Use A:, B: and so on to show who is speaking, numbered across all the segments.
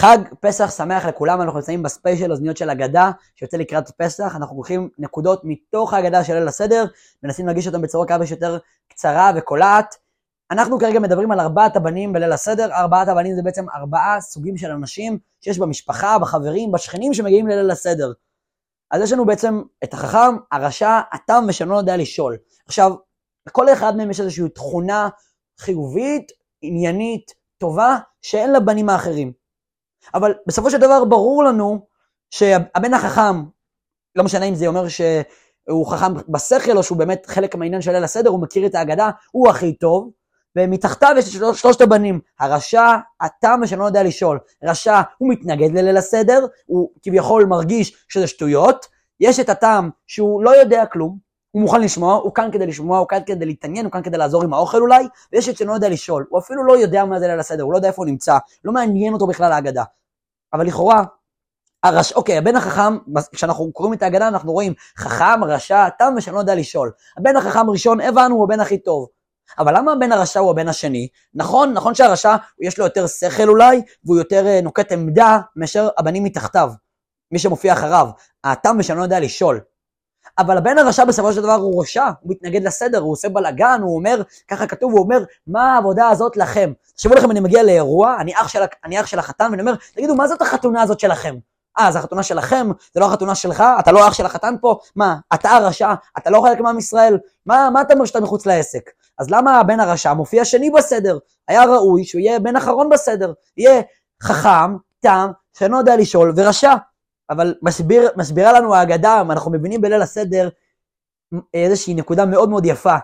A: חג פסח שמח לכולם, אנחנו נמצאים בספיישל אוזניות של אגדה שיוצא לקראת פסח, אנחנו לוקחים נקודות מתוך האגדה של ליל הסדר, מנסים להגיש אותם בצורה כמה שיותר קצרה וקולעת. אנחנו כרגע מדברים על ארבעת הבנים בליל הסדר, ארבעת הבנים זה בעצם ארבעה סוגים של אנשים שיש במשפחה, בחברים, בשכנים שמגיעים לליל הסדר. אז יש לנו בעצם את החכם, הרשע, התם ושאינו יודע לשאול. עכשיו, לכל אחד מהם יש איזושהי תכונה חיובית, עניינית, טובה, שאין לבנים האחרים. אבל בסופו של דבר ברור לנו שהבן החכם, לא משנה אם זה אומר שהוא חכם בשכל או שהוא באמת חלק מהעניין של ליל הסדר, הוא מכיר את ההגדה, הוא הכי טוב, ומתחתיו יש את שלושת הבנים, הרשע, התם ושאני לא יודע לשאול. רשע, הוא מתנגד לליל הסדר, הוא כביכול מרגיש שזה שטויות, יש את התם שהוא לא יודע כלום, הוא מוכן לשמוע, הוא כאן כדי לשמוע, הוא כאן כדי להתעניין, הוא כאן כדי לעזור עם האוכל אולי, ויש את שלא יודע לשאול, הוא אפילו לא יודע מה זה ליל הסדר, הוא לא יודע איפה הוא נמצא, לא מעניין אותו בכלל ההגדה. אבל לכאורה, הרש... אוקיי, הבן החכם, כשאנחנו קוראים את ההגדה אנחנו רואים חכם, רשע, תם ושאני לא יודע לשאול. הבן החכם ראשון, הבנו, הוא הבן הכי טוב. אבל למה הבן הרשע הוא הבן השני? נכון, נכון שהרשע יש לו יותר שכל אולי, והוא יותר uh, נוקט עמדה מאשר הבנים מתחתיו, מי שמופיע אחריו. התם ושאני לא יודע לשאול. אבל הבן הרשע בסופו של דבר הוא רשע, הוא מתנגד לסדר, הוא עושה בלאגן, הוא אומר, ככה כתוב, הוא אומר, מה העבודה הזאת לכם? תחשבו לכם, אני מגיע לאירוע, אני אח של, אני אח של החתן, ואני אומר, תגידו, מה זאת החתונה הזאת שלכם? אה, זו החתונה שלכם, זה לא החתונה שלך, אתה לא אח של החתן פה, מה, אתה הרשע, אתה לא חלק מעם ישראל, מה, מה אתה אומר שאתה מחוץ לעסק? אז למה הבן הרשע מופיע שני בסדר? היה ראוי שהוא יהיה בן אחרון בסדר, יהיה חכם, תם, שאינו יודע לשאול, ורשע. אבל מסביר, מסבירה לנו האגדה, אנחנו מבינים בליל הסדר איזושהי נקודה מאוד מאוד יפה.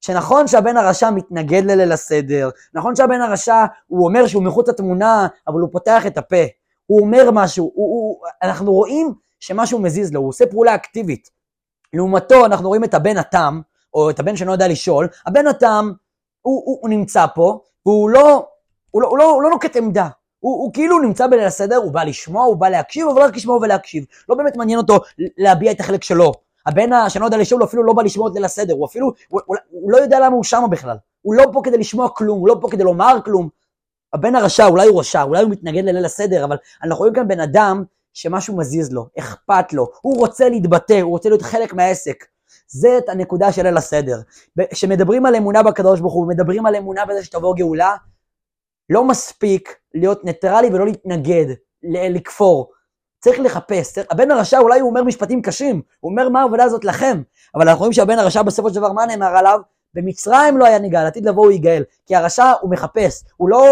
A: שנכון שהבן הרשע מתנגד לליל הסדר, נכון שהבן הרשע, הוא אומר שהוא מחוץ לתמונה, אבל הוא פותח את הפה. הוא אומר משהו, הוא, הוא, אנחנו רואים שמשהו מזיז לו, הוא עושה פעולה אקטיבית. לעומתו, אנחנו רואים את הבן התם, או את הבן שלא יודע לשאול, הבן התם, הוא, הוא, הוא נמצא פה, והוא לא, הוא לא, הוא לא, הוא לא נוקט עמדה. הוא, הוא כאילו נמצא בליל הסדר, הוא בא לשמוע, הוא בא להקשיב, אבל רק לשמוע ולהקשיב. לא באמת מעניין אותו להביע את החלק שלו. הבן שאני לא יודע לשאול, הוא אפילו לא בא לשמוע את ליל הסדר, הוא אפילו, הוא, הוא, הוא לא יודע למה הוא שם בכלל. הוא לא פה כדי לשמוע כלום, הוא לא פה כדי לומר כלום. הבן הרשע, אולי הוא רשע, אולי הוא מתנגד לליל הסדר, אבל אנחנו רואים כאן בן אדם שמשהו מזיז לו, אכפת לו, הוא רוצה להתבטא, הוא רוצה להיות חלק מהעסק. זה את הנקודה של ליל הסדר. כשמדברים על אמונה בקדוש ברוך הוא, מדברים על אמונה בזה שתבוא גאולה, לא מספיק להיות ניטרלי ולא להתנגד, לכפור. צריך לחפש. הבן הרשע אולי הוא אומר משפטים קשים, הוא אומר מה העבודה הזאת לכם, אבל אנחנו רואים שהבן הרשע בסופו של דבר, מה נאמר עליו? במצרים לא היה נגאל, עתיד לבוא הוא יגאל. כי הרשע הוא מחפש, הוא לא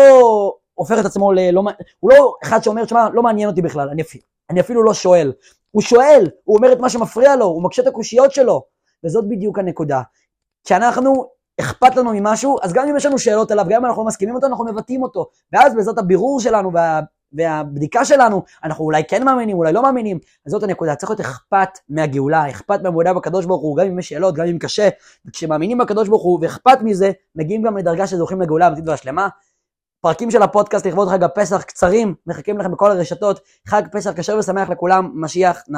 A: הופך את עצמו ל... לא, הוא לא אחד שאומר, שמע, לא מעניין אותי בכלל, אני, אפילו, אני אפילו לא שואל. הוא שואל, הוא אומר את מה שמפריע לו, הוא מקשה את הקושיות שלו. וזאת בדיוק הנקודה. כשאנחנו אכפת לנו ממשהו, אז גם אם יש לנו שאלות עליו, גם אם אנחנו לא מסכימים אותו, אנחנו מבטאים אותו. ואז בעזרת הבירור שלנו וה, והבדיקה שלנו, אנחנו אולי כן מאמינים, אולי לא מאמינים, אז זאת הנקודה, צריך להיות אכפת מהגאולה, אכפת מהעבודה בקדוש ברוך הוא, גם אם יש שאלות, גם אם קשה, וכשמאמינים בקדוש ברוך הוא ואכפת מזה, מגיעים גם לדרגה שזוכים לגאולה אמיתית והשלמה. פרקים של הפודקאסט לכבוד חג הפסח קצרים, מחכים לכם בכל הרשתות, חג פסח כשר ושמח לכולם, משיח